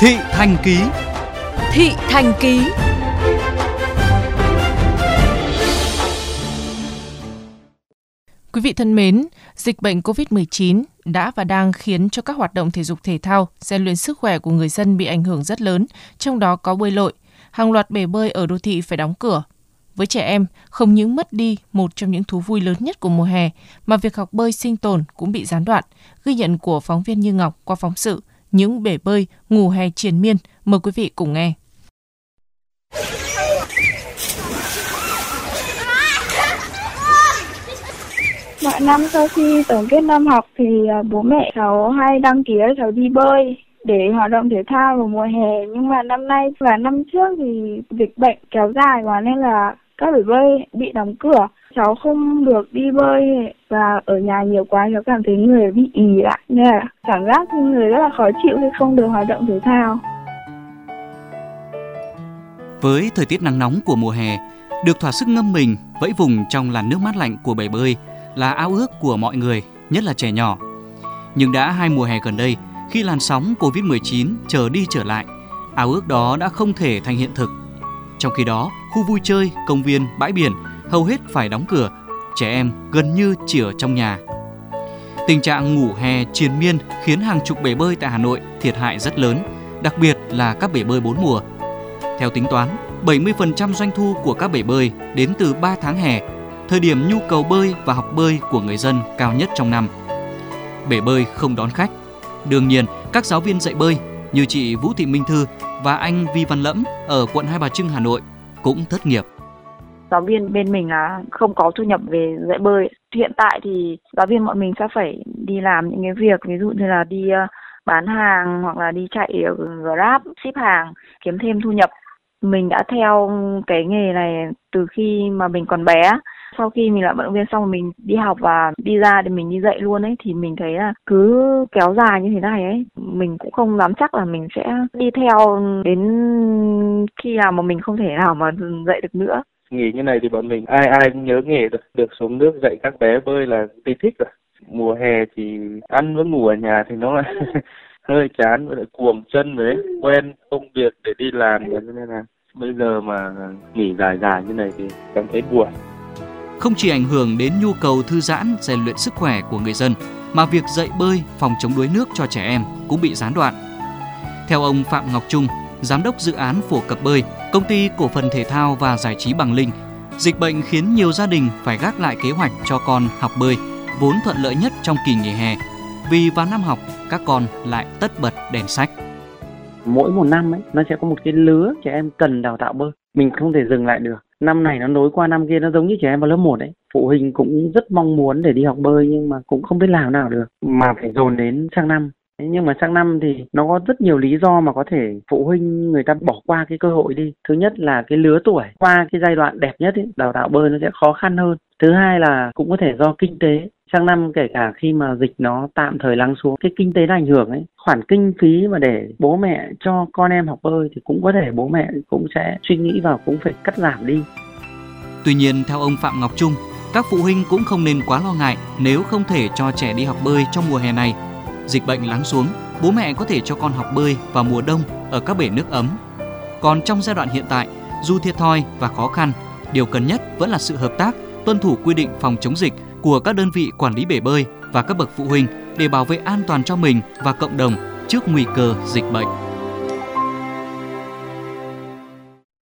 Thị Thành Ký Thị Thành Ký Quý vị thân mến, dịch bệnh COVID-19 đã và đang khiến cho các hoạt động thể dục thể thao, rèn luyện sức khỏe của người dân bị ảnh hưởng rất lớn, trong đó có bơi lội. Hàng loạt bể bơi ở đô thị phải đóng cửa. Với trẻ em, không những mất đi một trong những thú vui lớn nhất của mùa hè, mà việc học bơi sinh tồn cũng bị gián đoạn. Ghi nhận của phóng viên Như Ngọc qua phóng sự những bể bơi, ngủ hè triền miên. Mời quý vị cùng nghe. Mọi năm sau khi tổng kết năm học thì à, bố mẹ cháu hay đăng ký cho cháu đi bơi để hoạt động thể thao vào mùa hè nhưng mà năm nay và năm trước thì dịch bệnh kéo dài quá nên là các bể bơi bị đóng cửa. Cháu không được đi bơi và ở nhà nhiều quá cháu cảm thấy người bị ì lại nên là cảm giác người rất là khó chịu khi không được hoạt động thể thao. Với thời tiết nắng nóng của mùa hè được thỏa sức ngâm mình vẫy vùng trong làn nước mát lạnh của bể bơi là ao ước của mọi người nhất là trẻ nhỏ. Nhưng đã hai mùa hè gần đây khi làn sóng Covid-19 chờ đi trở lại, ao ước đó đã không thể thành hiện thực. Trong khi đó, khu vui chơi, công viên, bãi biển hầu hết phải đóng cửa, trẻ em gần như chỉ ở trong nhà. Tình trạng ngủ hè triền miên khiến hàng chục bể bơi tại Hà Nội thiệt hại rất lớn, đặc biệt là các bể bơi bốn mùa. Theo tính toán, 70% doanh thu của các bể bơi đến từ 3 tháng hè, thời điểm nhu cầu bơi và học bơi của người dân cao nhất trong năm. Bể bơi không đón khách, Đương nhiên, các giáo viên dạy bơi như chị Vũ Thị Minh Thư và anh Vi Văn Lẫm ở quận Hai Bà Trưng, Hà Nội cũng thất nghiệp. Giáo viên bên mình là không có thu nhập về dạy bơi. Hiện tại thì giáo viên bọn mình sẽ phải đi làm những cái việc ví dụ như là đi ờ, bán hàng hoặc là đi chạy ờ, Grab, ship hàng, kiếm thêm thu nhập. Mình đã theo cái nghề này từ khi mà mình còn bé sau khi mình là vận động viên xong mình đi học và đi ra để mình đi dạy luôn ấy, thì mình thấy là cứ kéo dài như thế này ấy, mình cũng không dám chắc là mình sẽ đi theo đến khi nào mà mình không thể nào mà dạy được nữa. Nghỉ như này thì bọn mình ai ai cũng nhớ nghề được được xuống nước dạy các bé bơi là tôi thích rồi. Mùa hè thì ăn với ngủ ở nhà thì nó là hơi chán, với lại cuồng chân đấy quen công việc để đi làm. Cho nên là bây giờ mà nghỉ dài dài như này thì cảm thấy buồn không chỉ ảnh hưởng đến nhu cầu thư giãn, rèn luyện sức khỏe của người dân, mà việc dạy bơi, phòng chống đuối nước cho trẻ em cũng bị gián đoạn. Theo ông Phạm Ngọc Trung, giám đốc dự án phổ cập bơi, công ty cổ phần thể thao và giải trí Bằng Linh, dịch bệnh khiến nhiều gia đình phải gác lại kế hoạch cho con học bơi, vốn thuận lợi nhất trong kỳ nghỉ hè. Vì vào năm học, các con lại tất bật đèn sách. Mỗi một năm ấy, nó sẽ có một cái lứa trẻ em cần đào tạo bơi. Mình không thể dừng lại được năm này nó nối qua năm kia, nó giống như trẻ em vào lớp 1 đấy phụ huynh cũng rất mong muốn để đi học bơi nhưng mà cũng không biết làm nào được. Mà phải dồn đến sang năm nhưng mà sang năm thì nó có rất nhiều lý do mà có thể phụ huynh người ta bỏ qua cái cơ hội đi. Thứ nhất là cái lứa tuổi. Qua cái giai đoạn đẹp nhất ấy, đào tạo bơi nó sẽ khó khăn hơn. Thứ hai là cũng có thể do kinh tế. Sang năm kể cả khi mà dịch nó tạm thời lắng xuống cái kinh tế nó ảnh hưởng ấy khoản kinh phí mà để bố mẹ cho con em học bơi thì cũng có thể bố mẹ cũng sẽ suy nghĩ vào cũng phải cắt giảm đi. Tuy nhiên theo ông phạm ngọc trung các phụ huynh cũng không nên quá lo ngại nếu không thể cho trẻ đi học bơi trong mùa hè này dịch bệnh lắng xuống, bố mẹ có thể cho con học bơi vào mùa đông ở các bể nước ấm còn trong giai đoạn hiện tại, dù thiệt thòi và khó khăn, điều cần nhất vẫn là sự hợp tác, tuân thủ quy định phòng chống dịch của các đơn vị quản lý bể bơi và các bậc phụ huynh để bảo vệ an toàn cho mình và cộng đồng trước nguy cơ dịch bệnh.